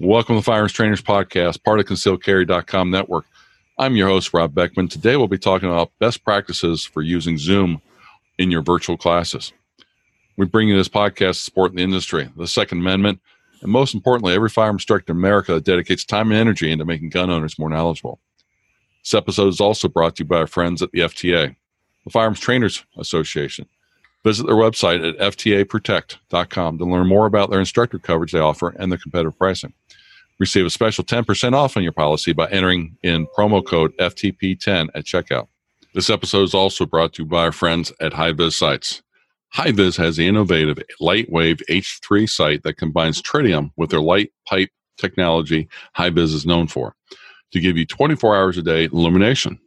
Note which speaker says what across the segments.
Speaker 1: Welcome to the Firearms Trainers Podcast, part of ConcealCarry.com network. I'm your host, Rob Beckman. Today we'll be talking about best practices for using Zoom in your virtual classes. We bring you this podcast to support the industry, the Second Amendment, and most importantly, every firearm instructor in America that dedicates time and energy into making gun owners more knowledgeable. This episode is also brought to you by our friends at the FTA, the Firearms Trainers Association. Visit their website at ftaprotect.com to learn more about their instructor coverage they offer and their competitive pricing. Receive a special 10% off on your policy by entering in promo code FTP10 at checkout. This episode is also brought to you by our friends at HiViz Sights. HiViz has the innovative Lightwave H3 sight that combines tritium with their light pipe technology HiViz is known for to give you 24 hours a day illumination.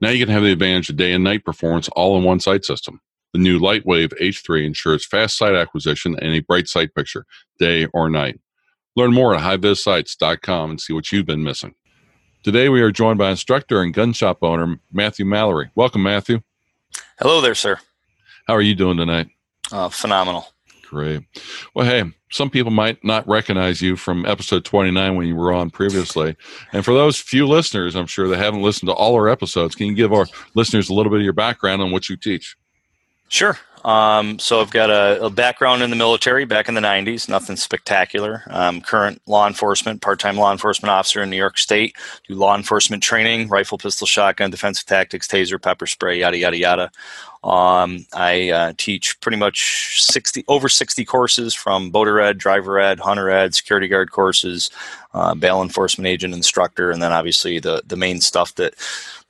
Speaker 1: Now you can have the advantage of day and night performance all in one sight system. The new Lightwave H3 ensures fast sight acquisition and a bright sight picture, day or night. Learn more at hivizsights.com and see what you've been missing. Today we are joined by instructor and gun shop owner Matthew Mallory. Welcome, Matthew.
Speaker 2: Hello there, sir.
Speaker 1: How are you doing tonight?
Speaker 2: Uh, phenomenal.
Speaker 1: Great. Well, hey, some people might not recognize you from episode 29 when you were on previously. And for those few listeners, I'm sure that haven't listened to all our episodes, can you give our listeners a little bit of your background on what you teach?
Speaker 2: Sure. Um, so I've got a, a, background in the military back in the 90s, nothing spectacular. Um, current law enforcement, part-time law enforcement officer in New York State. Do law enforcement training, rifle, pistol, shotgun, defensive tactics, taser, pepper spray, yada yada yada. Um, I uh, teach pretty much 60 over 60 courses from boater ed, driver ed, hunter ed, security guard courses, uh, bail enforcement agent instructor, and then obviously the the main stuff that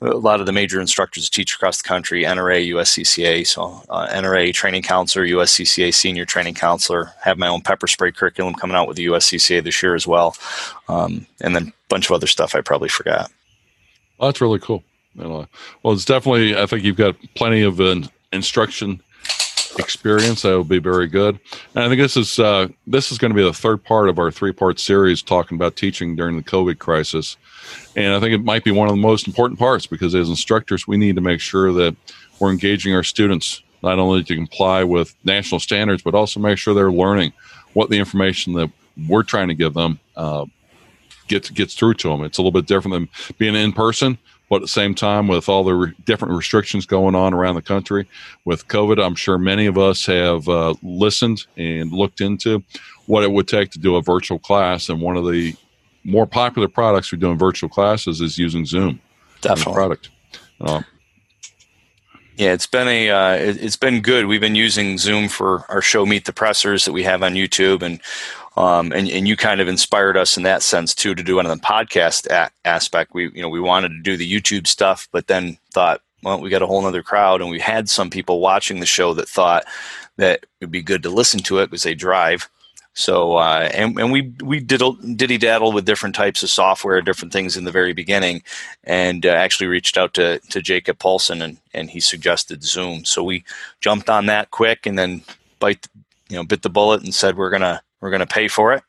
Speaker 2: a lot of the major instructors teach across the country NRA, USCCA. So, uh, NRA training counselor, USCCA senior training counselor. Have my own pepper spray curriculum coming out with the USCCA this year as well. Um, and then a bunch of other stuff I probably forgot.
Speaker 1: Oh, that's really cool. Well, it's definitely, I think you've got plenty of uh, instruction experience. That will be very good. And i think this is uh, this is going to be the third part of our three part series talking about teaching during the covid crisis. And I think it might be one of the most important parts because as instructors, we need to make sure that we're engaging our students not only to comply with national standards, but also make sure they're learning what the information that we're trying to give them uh, gets gets through to them. It's a little bit different than being in person, but at the same time, with all the re- different restrictions going on around the country with COVID, I'm sure many of us have uh, listened and looked into what it would take to do a virtual class. And one of the more popular products for doing virtual classes is using Zoom.
Speaker 2: Definitely.
Speaker 1: Product. Uh,
Speaker 2: yeah, it's been a uh, it, has been good. We've been using Zoom for our show Meet the Pressers that we have on YouTube, and um, and and you kind of inspired us in that sense too to do the podcast a- aspect. We you know we wanted to do the YouTube stuff, but then thought, well, we got a whole other crowd, and we had some people watching the show that thought that it would be good to listen to it because they drive. So uh, and and we we diddle, diddy daddle with different types of software, different things in the very beginning, and uh, actually reached out to to Jacob Paulsen and and he suggested Zoom. So we jumped on that quick and then bite you know bit the bullet and said we're gonna we're gonna pay for it.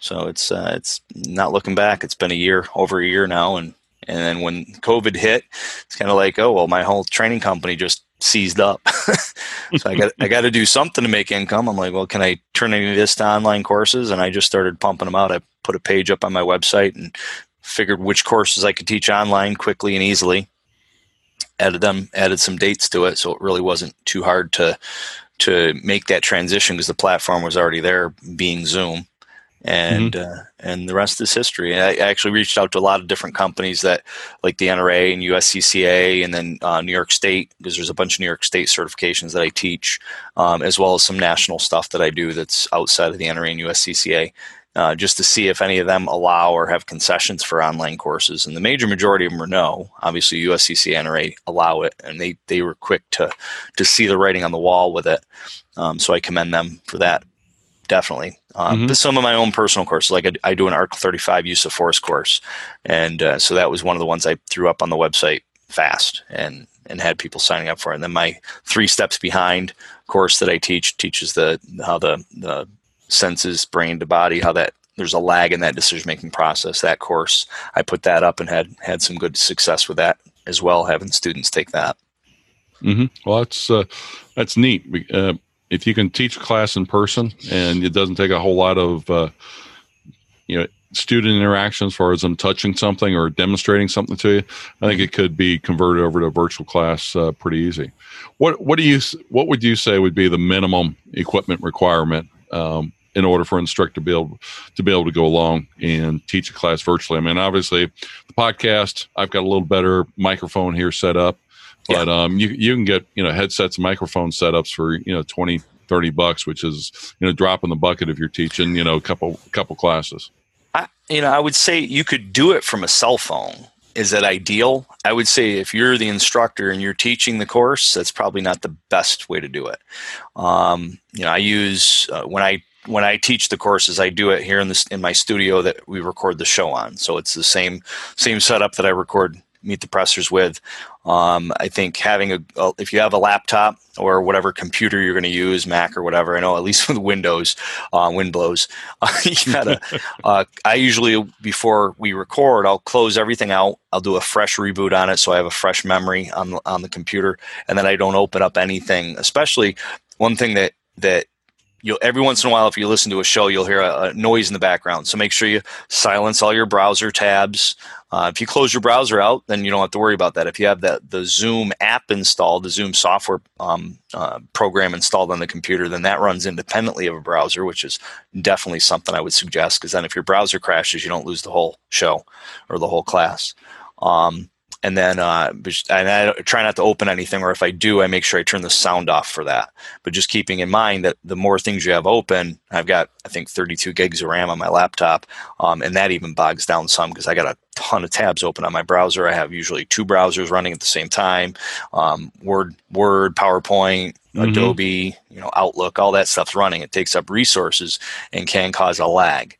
Speaker 2: So it's uh, it's not looking back. It's been a year over a year now, and and then when COVID hit, it's kind of like oh well, my whole training company just seized up. so I got I got to do something to make income. I'm like, well, can I turn any of this to online courses? And I just started pumping them out. I put a page up on my website and figured which courses I could teach online quickly and easily. Added them, added some dates to it, so it really wasn't too hard to to make that transition because the platform was already there, being Zoom and mm-hmm. uh, and the rest is history. And I actually reached out to a lot of different companies that, like the NRA and USCCA, and then uh, New York State, because there's a bunch of New York State certifications that I teach, um, as well as some national stuff that I do that's outside of the NRA and USCCA. Uh, just to see if any of them allow or have concessions for online courses. And the major majority of them are no. Obviously, USCCA NRA allow it, and they, they were quick to to see the writing on the wall with it. Um, so I commend them for that definitely. Um, mm-hmm. Some of my own personal courses, like I, I, do an ARC 35 use of force course, and uh, so that was one of the ones I threw up on the website fast and and had people signing up for. It. And then my three steps behind course that I teach teaches the how the the senses brain to body how that there's a lag in that decision making process. That course I put that up and had had some good success with that as well, having students take that.
Speaker 1: Mm-hmm. Well, that's uh, that's neat. Uh, if you can teach a class in person and it doesn't take a whole lot of uh, you know student interaction as far as them touching something or demonstrating something to you, I think it could be converted over to a virtual class uh, pretty easy. What what do you what would you say would be the minimum equipment requirement um, in order for an instructor to be able to be able to go along and teach a class virtually? I mean, obviously, the podcast I've got a little better microphone here set up, but yeah. um, you you can get you know headsets and microphone setups for you know 20 30 bucks which is you know drop in the bucket if you're teaching you know a couple couple classes
Speaker 2: I, you know, I would say you could do it from a cell phone. Is that ideal? I would say if you're the instructor and you're teaching the course, that's probably not the best way to do it. Um, you know, I use uh, when I when I teach the courses, I do it here in this in my studio that we record the show on. So it's the same same setup that I record meet the pressers with. Um, I think having a, a, if you have a laptop or whatever computer you're going to use, Mac or whatever. I know at least with Windows, uh, wind blows. You gotta. uh, I usually before we record, I'll close everything out. I'll do a fresh reboot on it, so I have a fresh memory on on the computer, and then I don't open up anything. Especially one thing that that you'll every once in a while if you listen to a show you'll hear a, a noise in the background. So make sure you silence all your browser tabs. Uh, if you close your browser out then you don't have to worry about that. If you have that the zoom app installed the zoom software um, uh, program installed on the computer then that runs independently of a browser which is definitely something i would suggest because then if your browser crashes you don't lose the whole show or the whole class. Um, and then uh, and I try not to open anything, or if I do, I make sure I turn the sound off for that. But just keeping in mind that the more things you have open, I've got I think 32 gigs of RAM on my laptop, um, and that even bogs down some because I got a ton of tabs open on my browser. I have usually two browsers running at the same time, um, Word, Word, PowerPoint, mm-hmm. Adobe, you know, Outlook, all that stuff's running. It takes up resources and can cause a lag.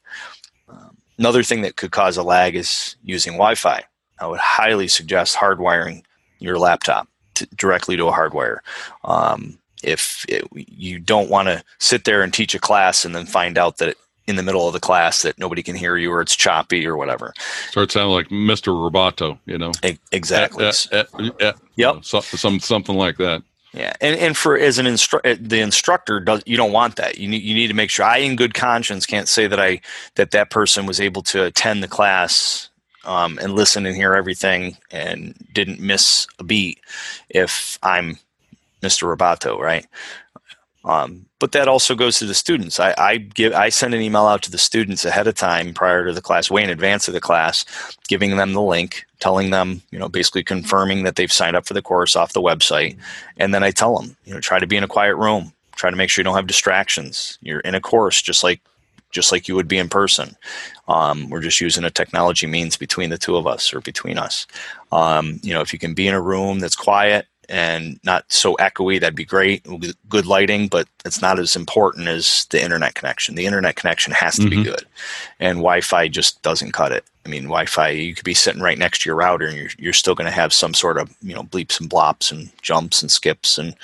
Speaker 2: Um, another thing that could cause a lag is using Wi-Fi. I would highly suggest hardwiring your laptop to, directly to a hardwire. Um, if it, you don't want to sit there and teach a class and then find out that in the middle of the class that nobody can hear you or it's choppy or whatever.
Speaker 1: Start sounding like Mr. Roboto, you know?
Speaker 2: exactly.
Speaker 1: Eh, eh, eh, yep. You know, so, some, something like that.
Speaker 2: Yeah, and and for as an instru- uh, the instructor does you don't want that. You need you need to make sure I, in good conscience, can't say that I that that person was able to attend the class um, and listen and hear everything and didn't miss a beat if I'm Mr. Roboto, right? Um, but that also goes to the students. I, I, give I send an email out to the students ahead of time prior to the class, way in advance of the class, giving them the link, telling them, you know, basically confirming that they've signed up for the course off the website, and then I tell them, you know, try to be in a quiet room, try to make sure you don't have distractions. You're in a course just like just like you would be in person. Um, we're just using a technology means between the two of us or between us. Um, you know, if you can be in a room that's quiet and not so echoey, that'd be great. Good lighting, but it's not as important as the internet connection. The internet connection has to mm-hmm. be good, and Wi-Fi just doesn't cut it. I mean, Wi-Fi, you could be sitting right next to your router, and you're you're still going to have some sort of you know bleeps and blops and jumps and skips and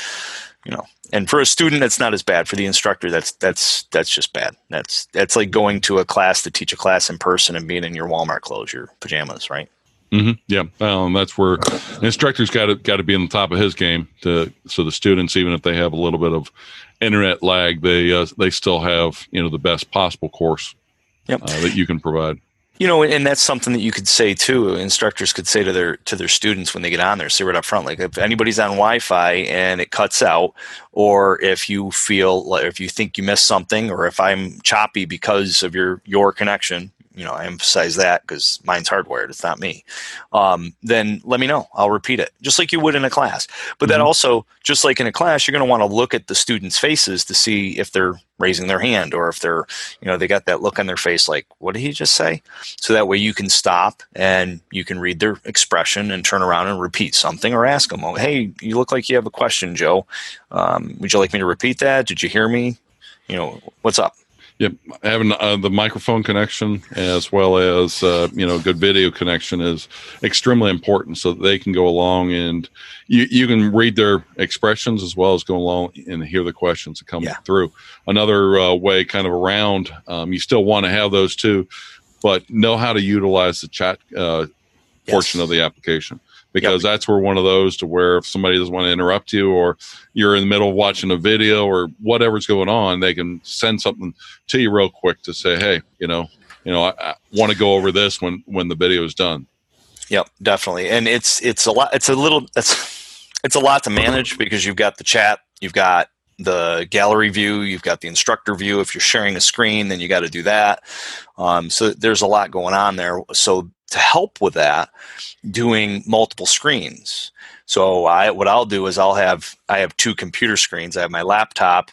Speaker 2: you know and for a student that's not as bad. For the instructor that's that's that's just bad. That's that's like going to a class to teach a class in person and being in your walmart clothes your pajamas right?
Speaker 1: Mm-hmm. yeah. Well, that's where instructor's got to got to be on the top of his game to so the students even if they have a little bit of internet lag they uh, they still have you know the best possible course yep. uh, that you can provide
Speaker 2: you know, and that's something that you could say too. Instructors could say to their to their students when they get on there, say right up front, like if anybody's on Wi-Fi and it cuts out, or if you feel like if you think you missed something, or if I'm choppy because of your your connection, you know, I emphasize that because mine's hardwired. It's not me. Um, then let me know. I'll repeat it just like you would in a class. But mm-hmm. then also, just like in a class, you're going to want to look at the students' faces to see if they're raising their hand or if they're, you know, they got that look on their face like, what did he just say? So that way you can stop and you can read their expression and turn around and repeat something or ask them, oh, hey, you look like you have a question, Joe. Um, would you like me to repeat that? Did you hear me? You know, what's up?
Speaker 1: Yep, having uh, the microphone connection as well as uh, you know good video connection is extremely important, so that they can go along and you you can read their expressions as well as go along and hear the questions that come yeah. through. Another uh, way, kind of around, um, you still want to have those two, but know how to utilize the chat portion of the application because yep. that's where one of those to where if somebody doesn't want to interrupt you or you're in the middle of watching a video or whatever's going on, they can send something to you real quick to say, hey, you know, you know, I, I want to go over this when when the video is done.
Speaker 2: Yep, definitely. And it's it's a lot. It's a little. It's it's a lot to manage because you've got the chat, you've got the gallery view, you've got the instructor view. If you're sharing a screen, then you got to do that. Um, so there's a lot going on there. So to help with that, doing multiple screens. So I what I'll do is I'll have I have two computer screens. I have my laptop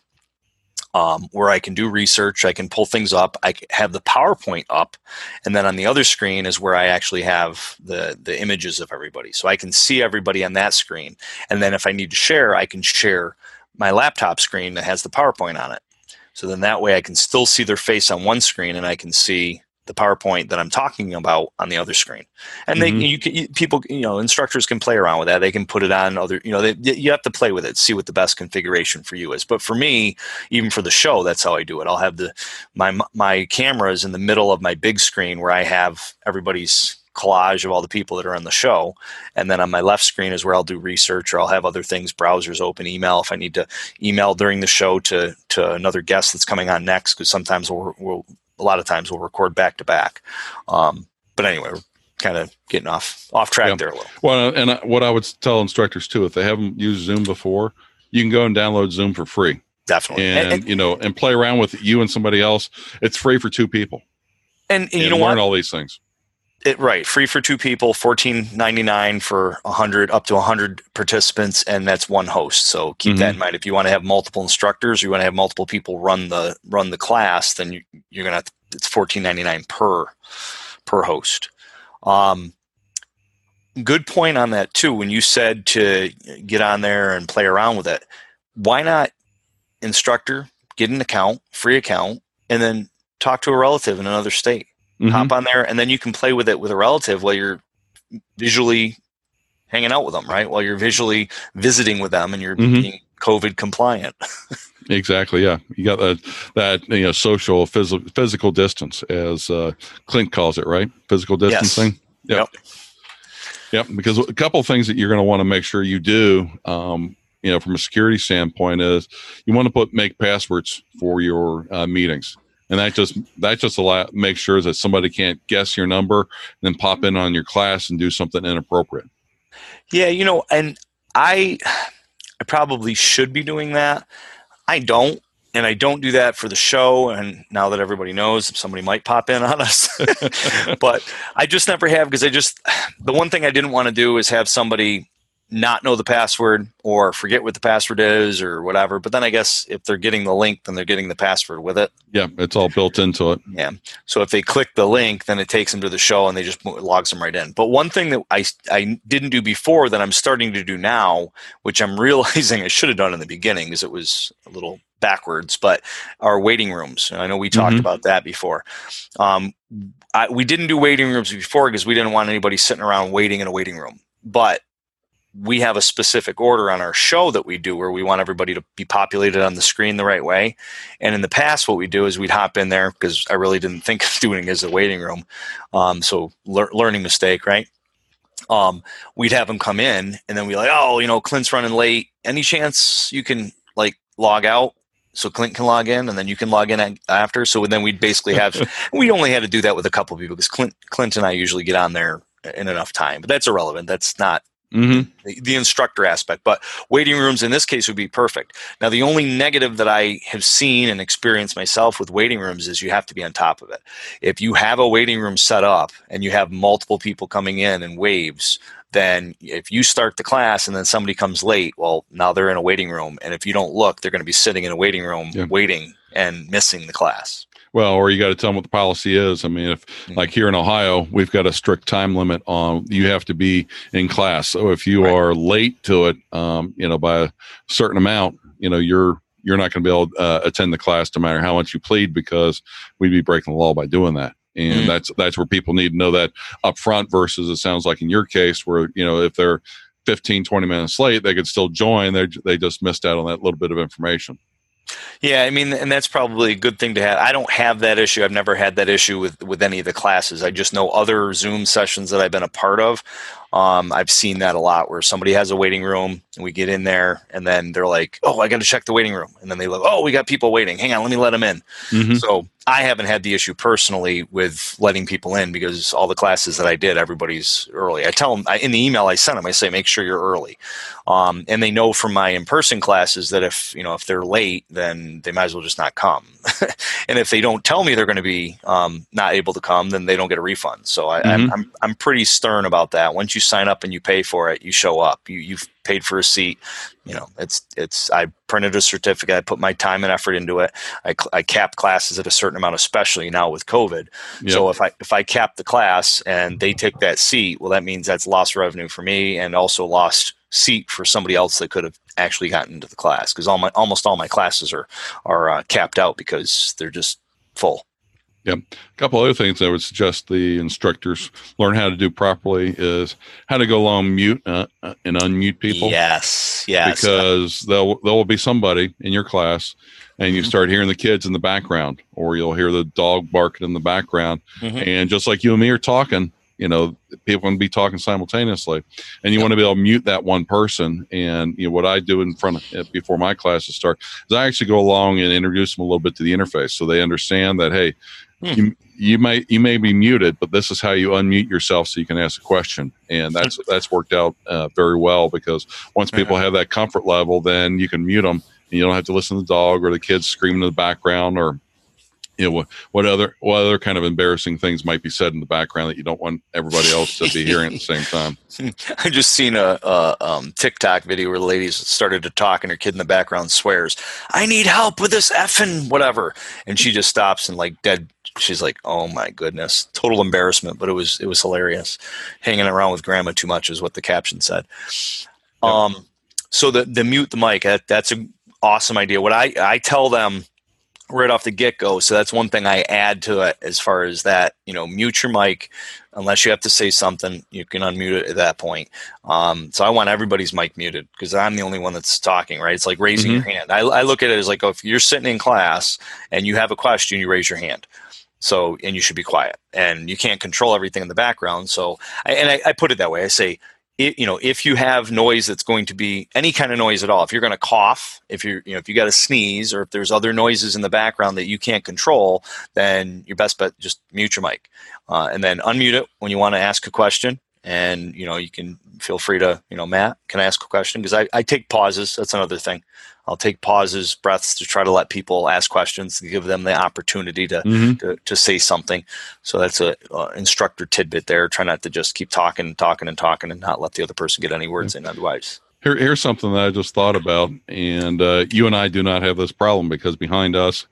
Speaker 2: um, where I can do research, I can pull things up, I have the PowerPoint up, and then on the other screen is where I actually have the the images of everybody. So I can see everybody on that screen, and then if I need to share, I can share my laptop screen that has the PowerPoint on it. So then that way I can still see their face on one screen, and I can see the PowerPoint that I'm talking about on the other screen. And they, mm-hmm. you, can, you, people, you know, instructors can play around with that. They can put it on other, you know, they, you have to play with it, see what the best configuration for you is. But for me, even for the show, that's how I do it. I'll have the my my cameras in the middle of my big screen where I have everybody's collage of all the people that are on the show. And then on my left screen is where I'll do research or I'll have other things, browsers open, email if I need to email during the show to, to another guest that's coming on next. Because sometimes we'll, we'll, a lot of times we'll record back to back. Um, but anyway, we're kind of getting off off track yeah. there a little.
Speaker 1: Well, and I, what I would tell instructors too, if they haven't used Zoom before, you can go and download Zoom for free.
Speaker 2: Definitely,
Speaker 1: and, and, and you know, and play around with you and somebody else. It's free for two people.
Speaker 2: And, and you know learn
Speaker 1: what? all these things.
Speaker 2: It, right, free for two people, fourteen ninety nine for hundred up to hundred participants, and that's one host. So keep mm-hmm. that in mind. If you want to have multiple instructors, or you want to have multiple people run the run the class, then you, you're gonna have to, it's fourteen ninety nine per per host. Um, good point on that too. When you said to get on there and play around with it, why not instructor get an account, free account, and then talk to a relative in another state mm-hmm. hop on there, and then you can play with it with a relative while you're visually hanging out with them, right? While you're visually visiting with them and you're mm-hmm. being COVID compliant.
Speaker 1: exactly. Yeah, you got that that you know social physical physical distance, as uh, Clint calls it, right? Physical distancing.
Speaker 2: Yes. Yep.
Speaker 1: Yep. Because a couple of things that you're going to want to make sure you do, um, you know, from a security standpoint, is you want to put make passwords for your uh, meetings and that just that just allow make sure that somebody can't guess your number and then pop in on your class and do something inappropriate.
Speaker 2: Yeah you know and i i probably should be doing that. I don't and i don't do that for the show. And now that everybody knows somebody might pop in on us. But i just never have because i just the one thing i didn't want to do is have somebody not know the password or forget what the password is or whatever. But then I guess if they're getting the link, then they're getting the password with it.
Speaker 1: Yeah, it's all built into it.
Speaker 2: Yeah. So if they click the link, then it takes them to the show and they just logs them right in. But one thing that I, I didn't do before that I'm starting to do now, which I'm realizing I should have done in the beginning because it was a little backwards, but our waiting rooms. And I know we talked mm-hmm. about that before. Um, I, we didn't do waiting rooms before because we didn't want anybody sitting around waiting in a waiting room. But we have a specific order on our show that we do where we want everybody to be populated on the screen the right way. And in the past, what we do is we'd hop in there because I really didn't think of doing it as a waiting room. Um, so le- learning mistake, right? Um, we'd have them come in and then we like, oh, you know, Clint's running late. Any chance you can like log out? So Clint can log in, and then you can log in after. So then we'd basically have. we only had to do that with a couple people because Clint, Clint and I usually get on there in enough time. But that's irrelevant. That's not
Speaker 1: Mm-hmm.
Speaker 2: The, the, instructor aspect. But waiting rooms in this case would be perfect. Now, the only negative that I have seen and experienced myself with waiting rooms is you have to be on top of it. If you have a waiting room set up and you have multiple people coming in in waves, then if you start the class and then somebody comes late, well, now they're in a waiting room. And if you don't look, they're going to be sitting in a waiting room yeah. waiting and missing the class.
Speaker 1: Well, or you got to tell them what the policy is. I mean, if mm-hmm. like here in Ohio, we've got a strict time limit on you have to be in class. So if you right. are late to it, um, you know, by a certain amount, you know, you're you're not going to be able to uh, attend the class no matter how much you plead because we'd be breaking the law by doing that. And mm-hmm. that's that's where people need to know that up front versus it sounds like in your case where, you know, if they're 15, 20 minutes late, they could still join. They they just missed out on that little bit of information.
Speaker 2: Yeah, I mean, and that's probably a good thing to have. I don't have that issue. I've never had that issue with with any of the classes. I just know other Zoom sessions that I've been a part of. Um, I've seen that a lot where somebody has a waiting room and we get in there and then they're like, "Oh, I got to check the waiting room," and then they look, "Oh, we got people waiting. Hang on, let me let them in."
Speaker 1: Mhm.
Speaker 2: So I haven't had the issue personally with letting people in because all the classes that I did, everybody's early. I tell them I, in the email I send them, I say, make sure you're early, um, and they know from my in-person classes that if you know if they're late, then they might as well just not come. and if they don't tell me they're going to be um, not able to come, then they don't get a refund. So I, I'm,
Speaker 1: Mhm.
Speaker 2: I'm I'm pretty stern about that. Once you sign up and you pay for it, you show up. You you've paid for a seat. You know, it's it's. I printed a certificate. I put my time and effort into it. I, I cap classes at a certain amount, especially now with COVID.
Speaker 1: Yep.
Speaker 2: So if I if I cap the class and they take that seat, well, that means that's lost revenue for me and also lost seat for somebody else that could have actually gotten into the class because all my almost all my classes are are uh, capped out because they're just full. Yep.
Speaker 1: A couple other things I would suggest the instructors learn how to do properly is how to go along mute uh, uh, and unmute people.
Speaker 2: Yes, yes.
Speaker 1: because there will be somebody in your class and you
Speaker 2: Mhm.
Speaker 1: start hearing the kids in the background or you'll hear the dog barking in the background
Speaker 2: Mhm.
Speaker 1: and just like you and me are talking you know people can be talking simultaneously and you want to be able to mute that one person and you know what i do in front of before my classes start is i actually go along and introduce them a little bit to the interface so they understand that hey
Speaker 2: Hmm.
Speaker 1: you, you might you may be muted but this is how you unmute yourself so you can ask a question and that's that's worked out uh, very well because once people have that comfort level then you can mute them and you don't have to listen to the dog or the kids screaming in the background or you know what, what other what other kind of embarrassing things might be said in the background that you don't want everybody else to be hearing at the same time
Speaker 2: I just seen a, a um, TikTok video where the lady started to talk and her kid in the background swears, "I need help with this effing whatever," and she just stops and like dead. She's like, "Oh my goodness!" Total embarrassment, but it was it was hilarious. Hanging around with grandma too much is what the caption said. Um, so the the mute the mic that, that's an awesome idea. What I I tell them right off the get go. So that's one thing I add to it as far as that, you know, mute your mic unless you have to say something, you can unmute it at that point. Um, so I want everybody's mic muted because I'm the only one that's talking, right? It's like raising your hand. I, I look at it as like, oh, if you're sitting in class and you have a question, you raise your hand. So, and you should be quiet and you can't control everything in the background. So, I, and I, I put it that way. I say, it, you know, if you have noise that's going to be any kind of noise at all, if you're going to cough, if you're, you know, if you got to sneeze, or if there's other noises in the background that you can't control, then your best bet just mute your mic, uh, and then unmute it when you want to ask a question. And you know, you can feel free to, you know, Matt, can I ask a question? Because I, I take pauses. That's another thing. I'll take pauses, breaths to try to let people ask questions, to give them the opportunity to
Speaker 1: Mhm.
Speaker 2: to, to say something. So that's a uh, instructor tidbit there. Try not to just keep talking, and talking, and talking, and not let the other person get any words in. Otherwise,
Speaker 1: Here, here's something that I just thought about, and uh, you and I do not have this problem because behind us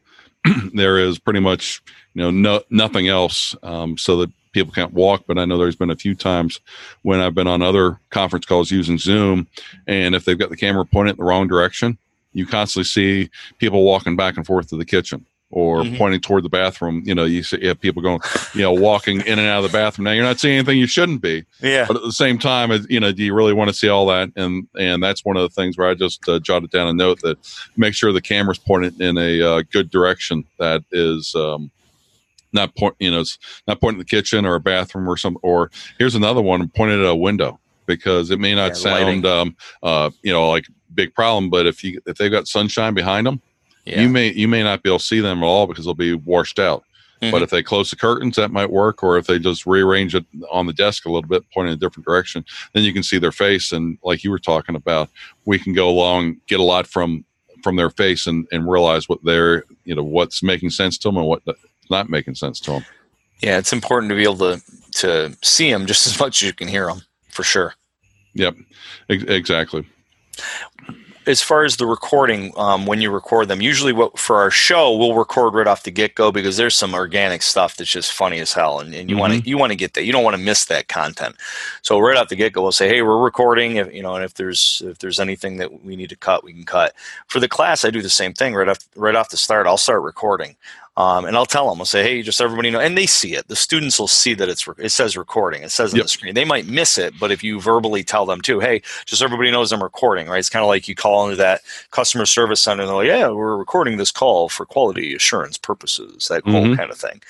Speaker 1: there is pretty much you know no nothing else, um, so that people can't walk. But I know there's been a few times when I've been on other conference calls using Zoom, and if they've got the camera pointed in the wrong direction, you constantly see people walking back and forth to the kitchen. Or
Speaker 2: Mhm.
Speaker 1: pointing toward the bathroom, you know, you see you have people going, you know, walking in and out of the bathroom. Now you're not seeing anything you shouldn't be,
Speaker 2: yeah,
Speaker 1: but at the same time, you know, do you really want to see all that? And and that's one of the things where I just uh, jotted down a note that make sure the camera's pointed in a uh, good direction. That is um, not point, you know, it's not pointing at the kitchen or a bathroom or some. Or here's another one pointed at a window because it may not
Speaker 2: Yeah,
Speaker 1: sound, um, uh, you know, like big problem. But if you if they've got sunshine behind them,
Speaker 2: yeah.
Speaker 1: you may you may not be able to see them at all because they'll be washed out. But
Speaker 2: Mhm.
Speaker 1: if they close the curtains, that might work. Or if they just rearrange it on the desk a little bit, point in a different direction, then you can see their face. And like you were talking about, we can go along, get a lot from from their face, and and realize what they're you know what's making sense to them and what's not making sense to them.
Speaker 2: yeah, it's important to be able to to see them just as much as you can hear them, for sure.
Speaker 1: Yep, Ex- exactly.
Speaker 2: as far as the recording, um, when you record them, usually what for our show we'll record right off the get go because there's some organic stuff that's just funny as hell, and, and you want to you want to get that. You don't want to miss that content. So right off the get go, we'll say, hey, we're recording. If, you know, and if there's if there's anything that we need to cut, we can cut. For the class, I do the same thing right off right off the start. I'll start recording. Um, and I'll tell them, I'll say, hey, just so everybody know, and they see it. The students will see that it's, it says recording. It says on
Speaker 1: Yep.
Speaker 2: the screen. They might miss it, but if you verbally tell them too, hey, just so everybody knows I'm recording, right? It's kind of like you call into that customer service center and they're like, yeah, we're recording this call for quality assurance purposes, that whole
Speaker 1: Mhm.
Speaker 2: kind of thing.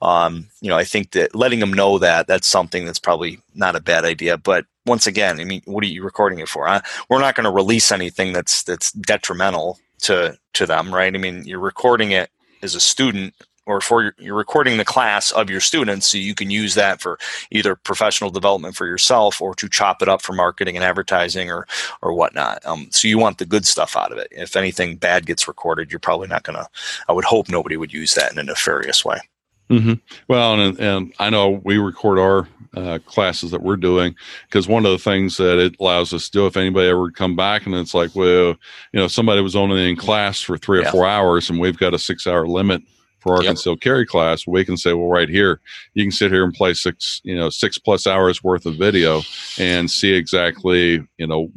Speaker 2: Um, you know, I think that letting them know that that's something that's probably not a bad idea, but once again, I mean, what are you recording it for? Uh, we're not going to release anything that's that's detrimental to to them, right? I mean, you're recording it as a student or for your, you're recording the class of your students so you can use that for either professional development for yourself or to chop it up for marketing and advertising or or whatnot. Um, so you want the good stuff out of it. If anything bad gets recorded you're probably not going to i would hope nobody would use that in a nefarious way.
Speaker 1: Mm-hmm. well and, and i know we record our uh, classes that we're doing because one of the things that it allows us to do if anybody ever come back and it's like well you know somebody was only in class for three or yeah. four hours and we've got a six hour limit for our yep. concealed carry class, we can say, well, right here, you can sit here and play six, you know, six plus hours worth of video and see exactly, you know,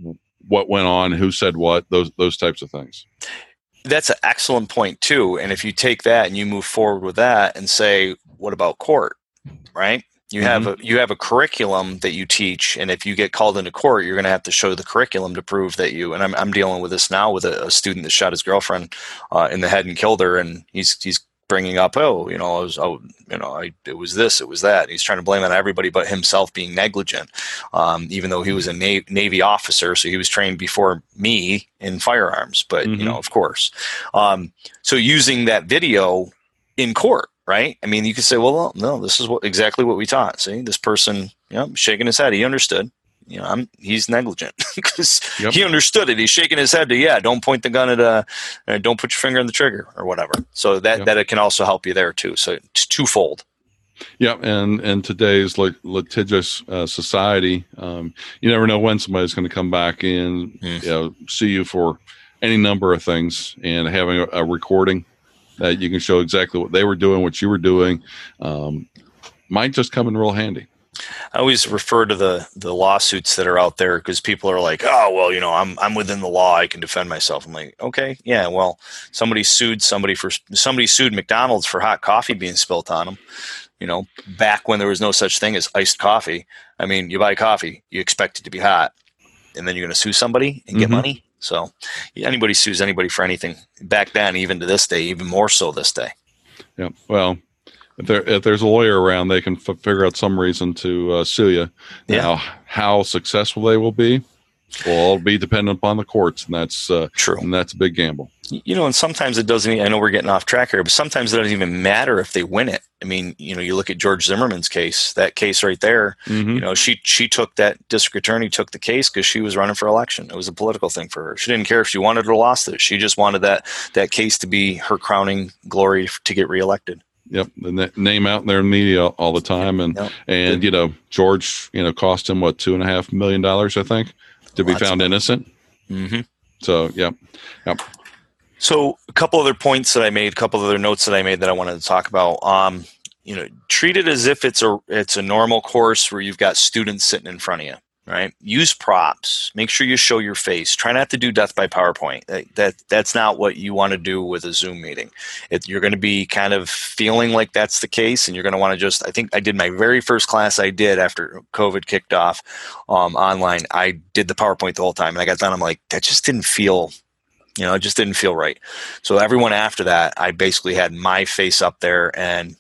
Speaker 1: what went on, who said what, those those types of things.
Speaker 2: That's an excellent point too. And if you take that and you move forward with that and say, what about court, right? You mm-hmm. have a you have a curriculum that you teach, and if you get called into court, you're going to have to show the curriculum to prove that you. And I'm I'm dealing with this now with a, a student that shot his girlfriend uh, in the head and killed her, and he's he's bringing up, oh, you know, I was, oh, you know, I, it was this, it was that. He's trying to blame on everybody but himself being negligent, um, even though he was a Na- Navy officer, so he was trained before me in firearms. But mm-hmm. you know, of course, um, so using that video in court, right? I mean, you could say, well, no, this is what exactly what we taught. See, this person, you know, shaking his head, he understood you know, I'm, he's negligent because yep. he understood it. He's shaking his head to, yeah, don't point the gun at a, uh, don't put your finger on the trigger or whatever. So that, yep. that it can also help you there too. So it's twofold.
Speaker 1: Yeah, and and today's like litigious uh, society, um, you never know when somebody's going to come back and mm. you know, see you for any number of things. And having a, a, recording that you can show exactly what they were doing, what you were doing, um, might just come in real handy.
Speaker 2: I always refer to the the lawsuits that are out there because people are like, "Oh, well, you know, I'm I'm within the law. I can defend myself." I'm like, "Okay, yeah, well, somebody sued somebody for somebody sued McDonald's for hot coffee being spilt on them. You know, back when there was no such thing as iced coffee. I mean, you buy coffee, you expect it to be hot, and then you're going to sue somebody and get mm-hmm. money. So, anybody sues anybody for anything back then, even to this day, even more so this day.
Speaker 1: Yeah. Well, if, there, if there's a lawyer around, they can f- figure out some reason to uh, sue you. Yeah. Now, how successful they will be will all be dependent upon the courts, and that's uh,
Speaker 2: true.
Speaker 1: And that's a big gamble.
Speaker 2: You know, and sometimes it doesn't. I know we're getting off track here, but sometimes it doesn't even matter if they win it. I mean, you know, you look at George Zimmerman's case. That case right there. Mm-hmm. You know, she she took that district attorney took the case because she was running for election. It was a political thing for her. She didn't care if she wanted or lost it. She just wanted that that case to be her crowning glory to get reelected.
Speaker 1: Yep, the name out there in their media all the time, and yep. and you know George, you know, cost him what two and a half million dollars, I think, to be found innocent.
Speaker 2: Mm-hmm.
Speaker 1: So, yep, yep.
Speaker 2: So, a couple other points that I made, a couple other notes that I made that I wanted to talk about. Um, you know, treat it as if it's a it's a normal course where you've got students sitting in front of you right? Use props. Make sure you show your face. Try not to do death by PowerPoint. That, that that's not what you want to do with a Zoom meeting. It, you're going to be kind of feeling like that's the case, and you're going to want to just. I think I did my very first class I did after COVID kicked off um, online. I did the PowerPoint the whole time, and I got done. I'm like, that just didn't feel. You know, it just didn't feel right. So everyone after that, I basically had my face up there and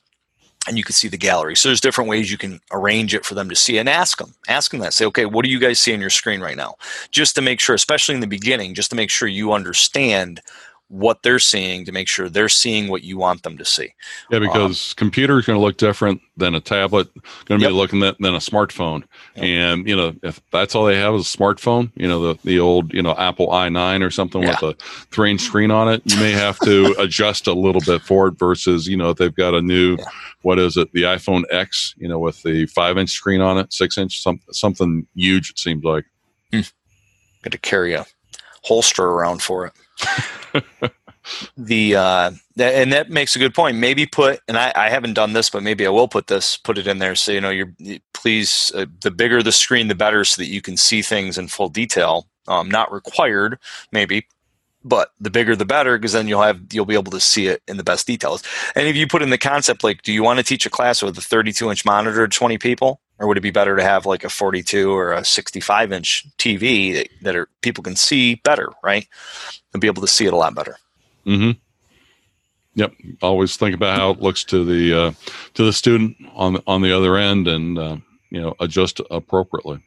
Speaker 2: and you can see the gallery. So there's different ways you can arrange it for them to see and ask them. Ask them that. Say, okay, what do you guys see on your screen right now? Just to make sure, especially in the beginning, just to make sure you understand what they're seeing to make sure they're seeing what you want them to see.
Speaker 1: Yeah, because um, computer is going to look different than a tablet, going to yep. be looking at than a smartphone. Yep. And you know, if that's all they have is a smartphone, you know, the the old you know Apple i9 or something yeah. with a three inch screen on it, you may have to adjust a little bit for it. Versus you know, if they've got a new, yeah. what is it, the iPhone X, you know, with the five inch screen on it, six inch, some, something huge. It seems like.
Speaker 2: Hmm. Got to carry a holster around for it. The uh, and that makes a good point. Maybe put and I, I haven't done this, but maybe I will put this, put it in there. So you know, you're please uh, the bigger the screen, the better, so that you can see things in full detail. Um, not required, maybe, but the bigger the better because then you'll have you'll be able to see it in the best details. And if you put in the concept like, do you want to teach a class with a 32 inch monitor to 20 people? Or would it be better to have like a 42 or a 65 inch TV that, that are people can see better, right? And be able to see it a lot better.
Speaker 1: Mm-hmm. Yep. Always think about how it looks to the uh, to the student on the, on the other end, and uh, you know adjust appropriately.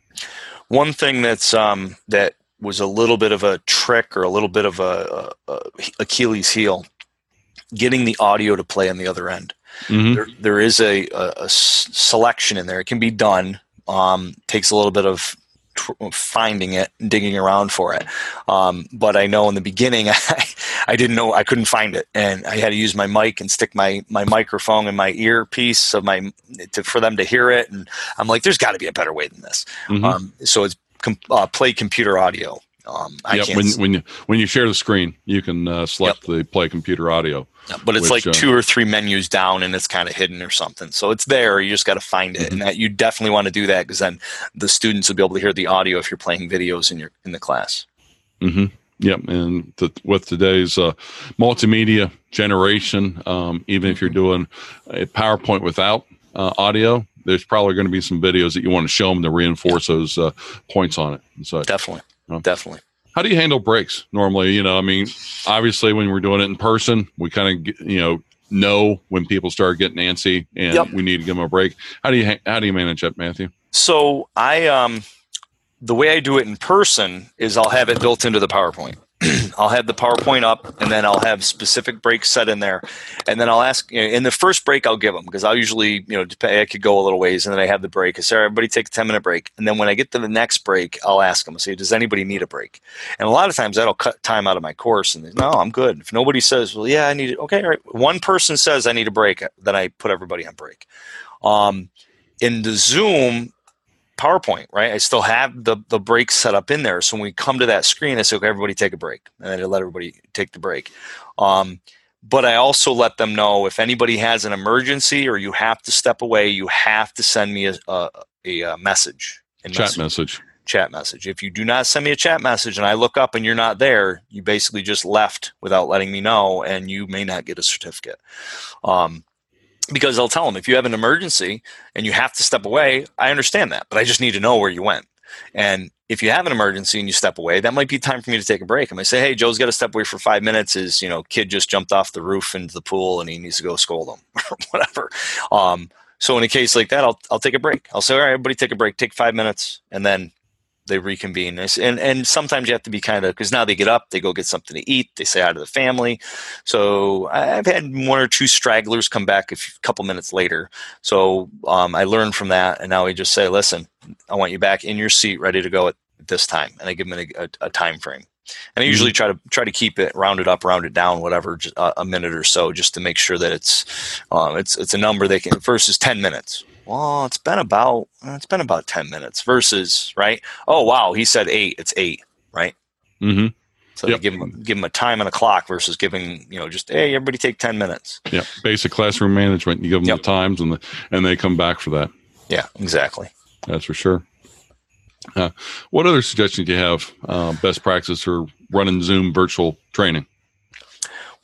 Speaker 2: One thing that's um, that was a little bit of a trick or a little bit of a, a, a Achilles heel, getting the audio to play on the other end. Mm-hmm. There, there is a, a, a, selection in there. It can be done. Um, takes a little bit of finding it and digging around for it. Um, but I know in the beginning, I, I didn't know I couldn't find it, and I had to use my mic and stick my my microphone in my earpiece of my to, for them to hear it. And I'm like, there's got to be a better way than this. Mm-hmm. Um, so it's com- uh, play computer audio. Um,
Speaker 1: I yep, when, when you when you share the screen, you can uh, select yep. the play computer audio.
Speaker 2: But it's which, like uh, two or three menus down, and it's kind of hidden or something. So it's there. You just got to find it, mm-hmm. and that you definitely want to do that because then the students will be able to hear the audio if you're playing videos in your in the class.
Speaker 1: Mm-hmm. Yep, and the, with today's uh, multimedia generation, um, even if you're doing a PowerPoint without uh, audio, there's probably going to be some videos that you want to show them to reinforce those uh, points on it.
Speaker 2: So definitely, definitely.
Speaker 1: How do you handle breaks normally? You know, I mean, obviously when we're doing it in person, we kind of you know know when people start getting antsy and yep. we need to give them a break. How do you how do you manage that, Matthew?
Speaker 2: So I um the way I do it in person is I'll have it built into the PowerPoint. I'll have the PowerPoint up, and then I'll have specific breaks set in there, and then I'll ask. You know, in the first break, I'll give them because I'll usually, you know, I could go a little ways, and then I have the break. I say, everybody take a ten minute break, and then when I get to the next break, I'll ask them. I say, does anybody need a break? And a lot of times that'll cut time out of my course, and no, I'm good. If nobody says, well, yeah, I need it. Okay, all right. One person says I need a break, then I put everybody on break. Um, in the Zoom, PowerPoint, right? I still have the the break set up in there. So when we come to that screen, I say, okay, everybody take a break, and then I let everybody take the break. Um, but I also let them know if anybody has an emergency or you have to step away, you have to send me a, a, a message.
Speaker 1: Chat message. message.
Speaker 2: Chat message. If you do not send me a chat message and I look up and you're not there, you basically just left without letting me know, and you may not get a certificate. Um, because I'll tell them if you have an emergency and you have to step away, I understand that, but I just need to know where you went. And if you have an emergency and you step away, that might be time for me to take a break. I might say, "Hey, Joe's got to step away for five minutes. His you know kid just jumped off the roof into the pool and he needs to go scold him or whatever." Um, so in a case like that, I'll I'll take a break. I'll say, "All right, everybody, take a break. Take five minutes, and then they reconvene. And and sometimes you have to be kind of because now they get up, they go get something to eat, they say hi to the family. So I've had one or two stragglers come back a few, couple minutes later. So um, I learned from that, and now we just say, listen, I want you back in your seat, ready to go at this time, and I give them a, a, a time frame. And I mm-hmm. usually try to try to keep it rounded up, rounded down, whatever, just a, a minute or so, just to make sure that it's um, it's it's a number they can. Versus ten minutes, well, it's been about it's been about ten minutes versus right. Oh wow, he said eight. It's eight, right?
Speaker 1: Mm-hmm.
Speaker 2: So yep. give them give them a time and a clock versus giving you know just hey everybody take ten minutes.
Speaker 1: Yeah, basic classroom management. You give them yep. the times and the, and they come back for that.
Speaker 2: Yeah, exactly.
Speaker 1: That's for sure. Uh, what other suggestions do you have? Uh, best practice for running Zoom virtual training?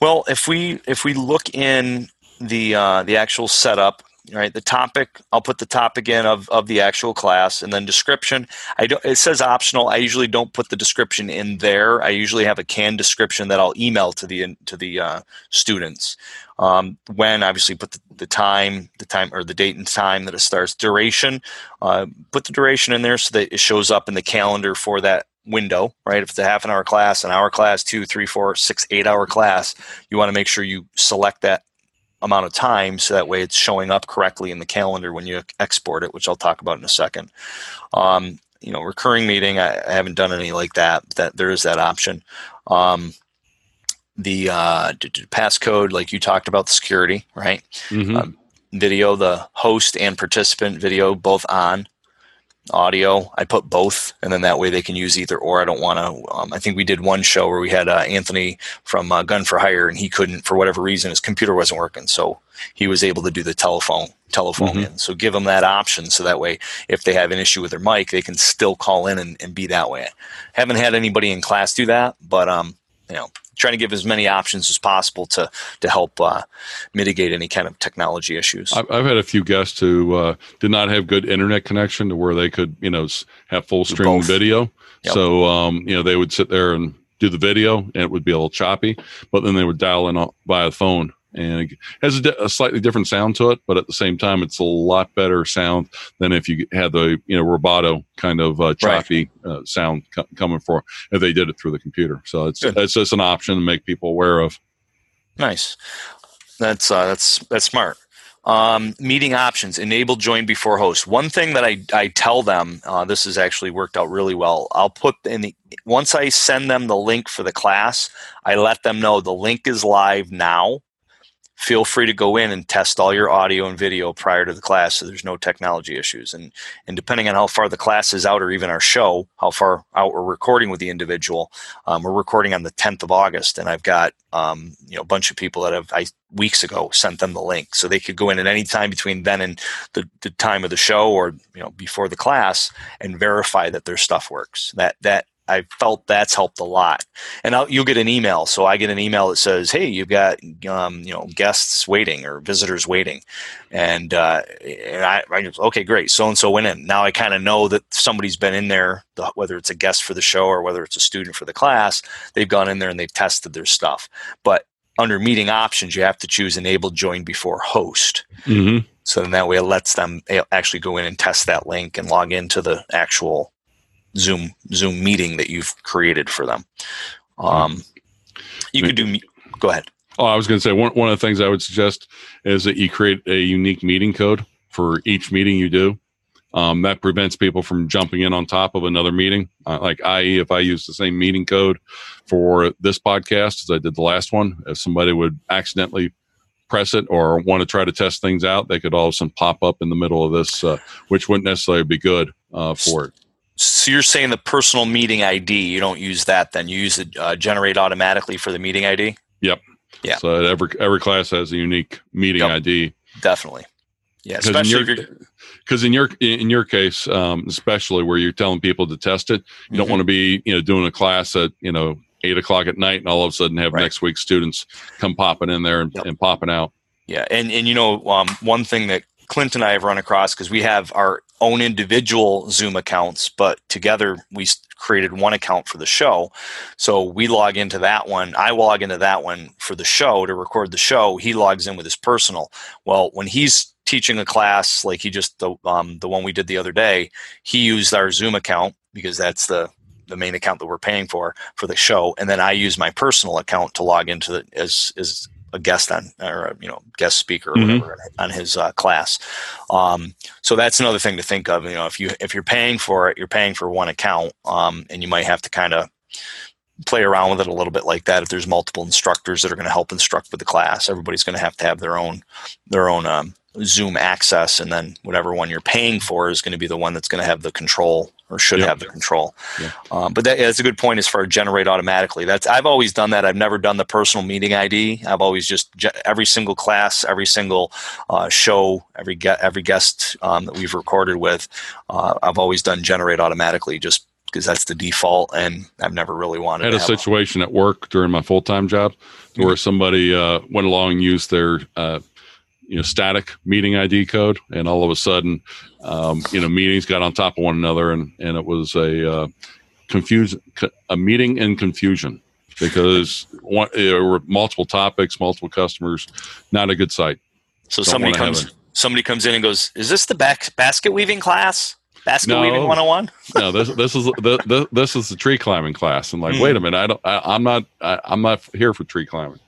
Speaker 2: Well, if we if we look in the uh, the actual setup, right? The topic i'll put the topic in of, of the actual class and then description. I don't it says optional. I usually don't put the description in there. I usually have a canned description that i'll email to the to the uh, students. Um, when obviously put the, the, time the time or the date and time that it starts duration uh, put the duration in there so that it shows up in the calendar for that window right? If it's a half an hour class an hour class two three four six eight hour class you want to make sure you select that amount of time so that way it's showing up correctly in the calendar when you export it, which I'll talk about in a second. Um, you know, recurring meeting, I, I, haven't done any like that. That there is that option. Um, the uh, passcode, like you talked about, the security, right? Mm-hmm. Um, video, the host and participant video, both on audio. I put both, and then that way they can use either or. I don't want to. Um, I think we did one show where we had uh, Anthony from uh, Gun for Hire, and he couldn't for whatever reason his computer wasn't working, so he was able to do the telephone telephone mm-hmm. in. So give them that option, so that way if they have an issue with their mic, they can still call in and, and be that way. Haven't had anybody in class do that, but um, you know trying to give as many options as possible to to help uh, mitigate any kind of technology issues.
Speaker 1: I've, I've had a few guests who uh, did not have good internet connection to where they could you know have full stream video. Yep. So um, you know they would sit there and do the video and it would be a little choppy, but then they would dial in by via phone and it has a, a, slightly different sound to it, but at the same time, it's a lot better sound than if you had the you know Roboto kind of uh, choppy right. uh, sound co- coming for if they did it through the computer. So it's Good. it's just an option to make people aware of.
Speaker 2: Nice. That's uh, that's that's smart. Um, meeting options enable join before host. One thing that I, I tell them, uh, this has actually worked out really well. I'll put in the once I send them the link for the class, I let them know the link is live now feel free to go in and test all your audio and video prior to the class so there's no technology issues. And and depending on how far the class is out or even our show how far out we're recording with the individual um, we're recording on the 10th of august and i've got um, you know a bunch of people that have i weeks ago sent them the link. So they could go in at any time between then and the, the time of the show or you know before the class and verify that their stuff works. That that I felt that's helped a lot. And I'll, you'll get an email. So I get an email that says, "Hey, you've got um, you know guests waiting or visitors waiting," and uh, and I, I okay, great. So and so went in. Now I kind of know that somebody's been in there, whether it's a guest for the show or whether it's a student for the class. They've gone in there and they've tested their stuff. But under meeting options, you have to choose enable join before host. Mm-hmm. So then that way it lets them actually go in and test that link and log into the actual Zoom Zoom meeting that you've created for them. Um, you could do. Go ahead.
Speaker 1: Oh, I was going to say one one of the things I would suggest is that you create a unique meeting code for each meeting you do. Um, that prevents people from jumping in on top of another meeting. Uh, like, i.e., if I use the same meeting code for this podcast as I did the last one, if somebody would accidentally press it or want to try to test things out, they could all of a sudden pop up in the middle of this, uh, which wouldn't necessarily be good uh, for it.
Speaker 2: So you're saying the personal meeting ID, you don't use that then? You use it uh, generate automatically for the meeting ID?
Speaker 1: Yep. Yeah. So every every class has a unique meeting yep. ID.
Speaker 2: Definitely. Yeah, especially
Speaker 1: because in your in your case, um, especially where you're telling people to test it, you mm-hmm. don't want to be you know doing a class at you know eight o'clock at night and all of a sudden have right. next week's students come popping in there and, yep. and popping out.
Speaker 2: Yeah, and and you know um, one thing that Clint and I have run across because we have our own individual Zoom accounts, but together we created one account for the show. So we log into that one. I log into that one for the show to record the show. He logs in with his personal. Well, when he's teaching a class like he just the um, the one we did the other day, he used our Zoom account because that's the the main account that we're paying for for the show, and then I use my personal account to log into the as as a guest on or a, you know guest speaker or mm-hmm. whatever on his uh, class. Um, so that's another thing to think of. You know, if you if you're paying for it, you're paying for one account, um, and you might have to kind of play around with it a little bit like that. If there's multiple instructors that are going to help instruct with the class, everybody's going to have to have their own their own um, Zoom access, and then whatever one you're paying for is going to be the one that's going to have the control or should yep. have the control. Yeah. Um, but that, that's a good point as far as generate automatically. That's I've always done that. I've never done the personal meeting ID. I've always just every single class, every single uh, show, every ge- every guest um, that we've recorded with, uh, I've always done generate automatically just because that's the default, and I've never really wanted.
Speaker 1: I had a situation at work during my full time job mm-hmm. where somebody uh, went along and used their uh, you know static meeting ID code, and all of a sudden, um, you know, meetings got on top of one another, and and it was a uh, confusion, a meeting in confusion because one, there were multiple topics, multiple customers, not a good sight.
Speaker 2: So Don't somebody comes, somebody comes in and goes, "Is this the back, basket weaving class?" Basket no, weaving 101?
Speaker 1: no, this this is the, this is the tree climbing class. And like, mm. wait a minute, I don't, I, am not, I, am not here for tree climbing.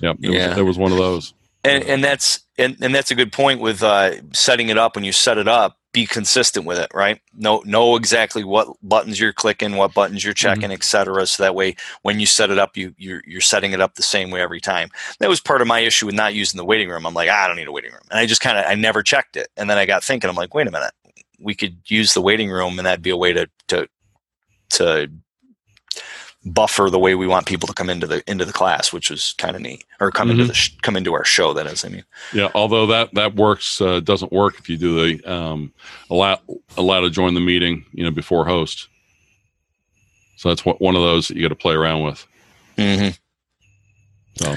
Speaker 1: Yep, yeah, was, there was one of those
Speaker 2: and and that's and, and that's a good point with uh, setting it up. When you set it up be consistent with it right? Know know exactly what buttons you're clicking what buttons you're checking mm-hmm. etc so that way when you set it up you you're, you're setting it up the same way every time. That was part of my issue with not using the waiting room. I'm like ah, i don't need a waiting room. And i just kind of i never checked it. And then i got thinking i'm like wait a minute. We could use the waiting room and that'd be a way to to to buffer the way we want people to come into the into the class, which was kind of neat, or come mm-hmm. into the sh- come into our show. That is, I mean,
Speaker 1: yeah. Although that that works uh, doesn't work if you do the um, allow allow to join the meeting, you know, before host. So that's one of those that you got to play around with. Mm-hmm. So,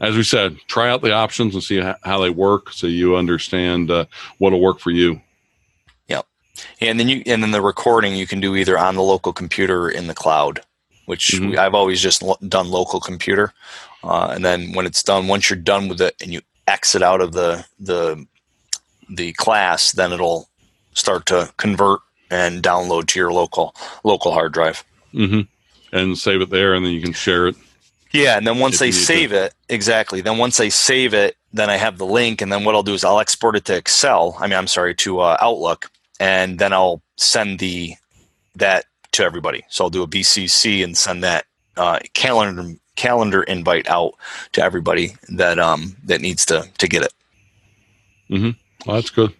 Speaker 1: as we said, try out the options and see how they work, so you understand uh, what'll work for you.
Speaker 2: Yep. And then you and then the recording you can do either on the local computer or in the cloud. Which mm-hmm. I've always just lo- done local computer. Uh, and then when it's done, once you're done with it and you exit out of the the the class, then it'll start to convert and download to your local local hard drive.
Speaker 1: Mm-hmm. And save it there, and then you can share it.
Speaker 2: Yeah, and then once they save to. it, exactly. Then once they save it, then I have the link, and then what I'll do is I'll export it to Excel. I mean, I'm sorry, to uh, Outlook, and then I'll send the that to everybody. So I'll do a BCC and send that uh, calendar calendar invite out to everybody that um that needs to to get it.
Speaker 1: Mm-hmm. Well, that's good.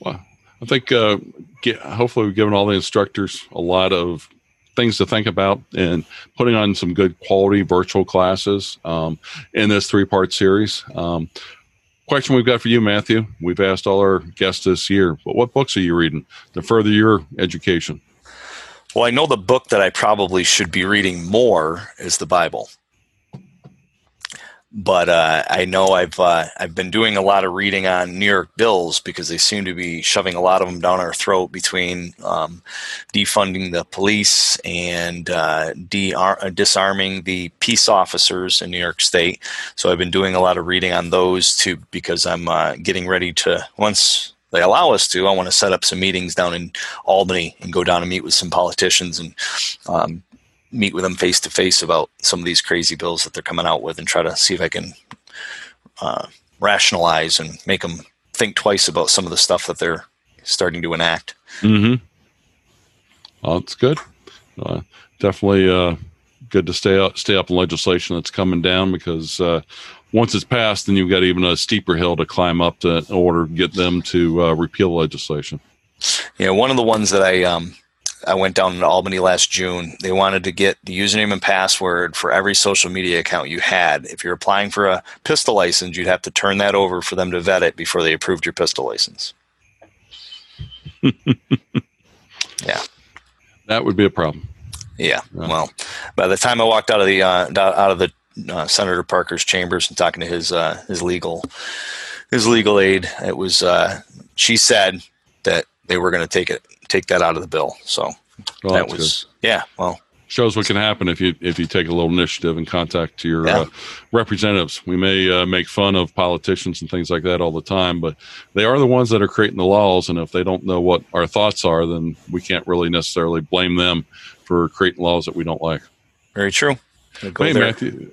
Speaker 1: Well, I think uh, get, hopefully we've given all the instructors a lot of things to think about and putting on some good quality virtual classes um, in this three part series. Um, question we've got for you, Matthew. We've asked all our guests this year, but what books are you reading to further your education?
Speaker 2: Well, I know the book that I probably should be reading more is the Bible but uh, I know I've uh, I've been doing a lot of reading on New York bills because they seem to be shoving a lot of them down our throat between um, defunding the police and uh, de- disarming the peace officers in New York State. So I've been doing a lot of reading on those too because I'm uh, getting ready to once they allow us to. I want to set up some meetings down in Albany and go down and meet with some politicians and um, meet with them face to face about some of these crazy bills that they're coming out with and try to see if I can uh, rationalize and make them think twice about some of the stuff that they're starting to enact.
Speaker 1: Mm-hmm. Well, that's good. Uh, definitely uh, good to stay up, stay up in legislation that's coming down because uh, once it's passed, then you've got even a steeper hill to climb up to in order to get them to uh, repeal legislation.
Speaker 2: Yeah, one of the ones that I um, I went down to Albany last June. They wanted to get the username and password for every social media account you had. If you're applying for a pistol license, you'd have to turn that over for them to vet it before they approved your pistol license. yeah.
Speaker 1: That would be a problem.
Speaker 2: Yeah. yeah. Well, by the time I walked out of the uh, out of the uh, Senator Parker's chambers and talking to his uh, his legal his legal aid, it was uh, she said that they were going to take it take that out of the bill. So well, that was good. yeah. Well,
Speaker 1: shows what can happen if you if you take a little initiative and contact your yeah. uh, representatives. We may uh, make fun of politicians and things like that all the time, but they are the ones that are creating the laws. And if they don't know what our thoughts are, then we can't really necessarily blame them for creating laws that we don't like.
Speaker 2: Very true.
Speaker 1: Hey. Matthew,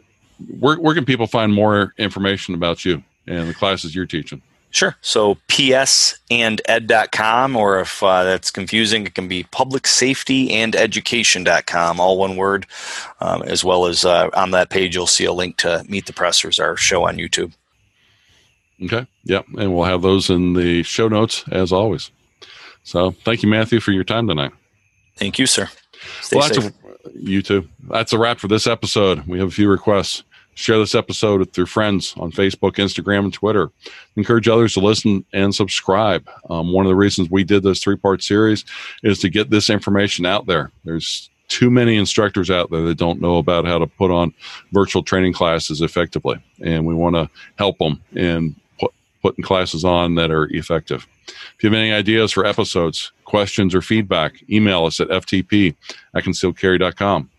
Speaker 1: where, where can people find more information about you and the classes you're teaching?
Speaker 2: Sure. So psanded.com, or if uh, that's confusing, it can be publicsafetyandeducation.com, all one word, um, as well as uh, on that page, you'll see a link to Meet the Pressers, our show on YouTube.
Speaker 1: Okay. Yep. And we'll have those in the show notes as always. So thank you, Matthew, for your time tonight.
Speaker 2: Thank you, sir. Stay
Speaker 1: well, safe. A, you too. That's a wrap for this episode. We have a few requests. Share this episode with your friends on Facebook, Instagram, and Twitter. Encourage others to listen and subscribe. Um, one of the reasons we did this three part series is to get this information out there. There's too many instructors out there that don't know about how to put on virtual training classes effectively, and we want to help them in put, putting classes on that are effective. If you have any ideas for episodes, questions, or feedback, email us at ftp at concealedcarry.com.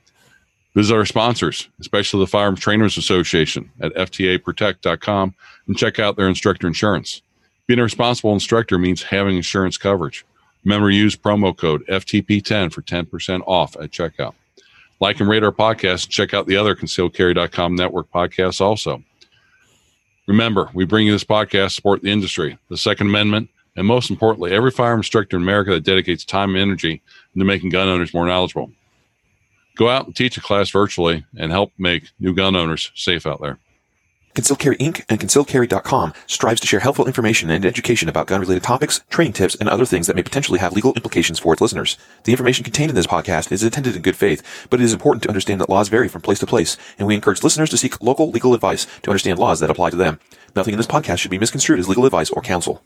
Speaker 1: Visit our sponsors, especially the Firearms Trainers Association at FTAProtect.com and check out their instructor insurance. Being a responsible instructor means having insurance coverage. Remember, use promo code FTP10 for 10% off at checkout. Like and rate our podcast. Check out the other concealedcarry.com network podcasts also. Remember, we bring you this podcast to support the industry, the Second Amendment, and most importantly, every firearm instructor in America that dedicates time and energy into making gun owners more knowledgeable. Go out and teach a class virtually and help make new gun owners safe out there.
Speaker 3: Concealed Carry Inc. and ConcealedCarry.com strives to share helpful information and education about gun-related topics, training tips, and other things that may potentially have legal implications for its listeners. The information contained in this podcast is intended in good faith, but it is important to understand that laws vary from place to place, and we encourage listeners to seek local legal advice to understand laws that apply to them. Nothing in this podcast should be misconstrued as legal advice or counsel.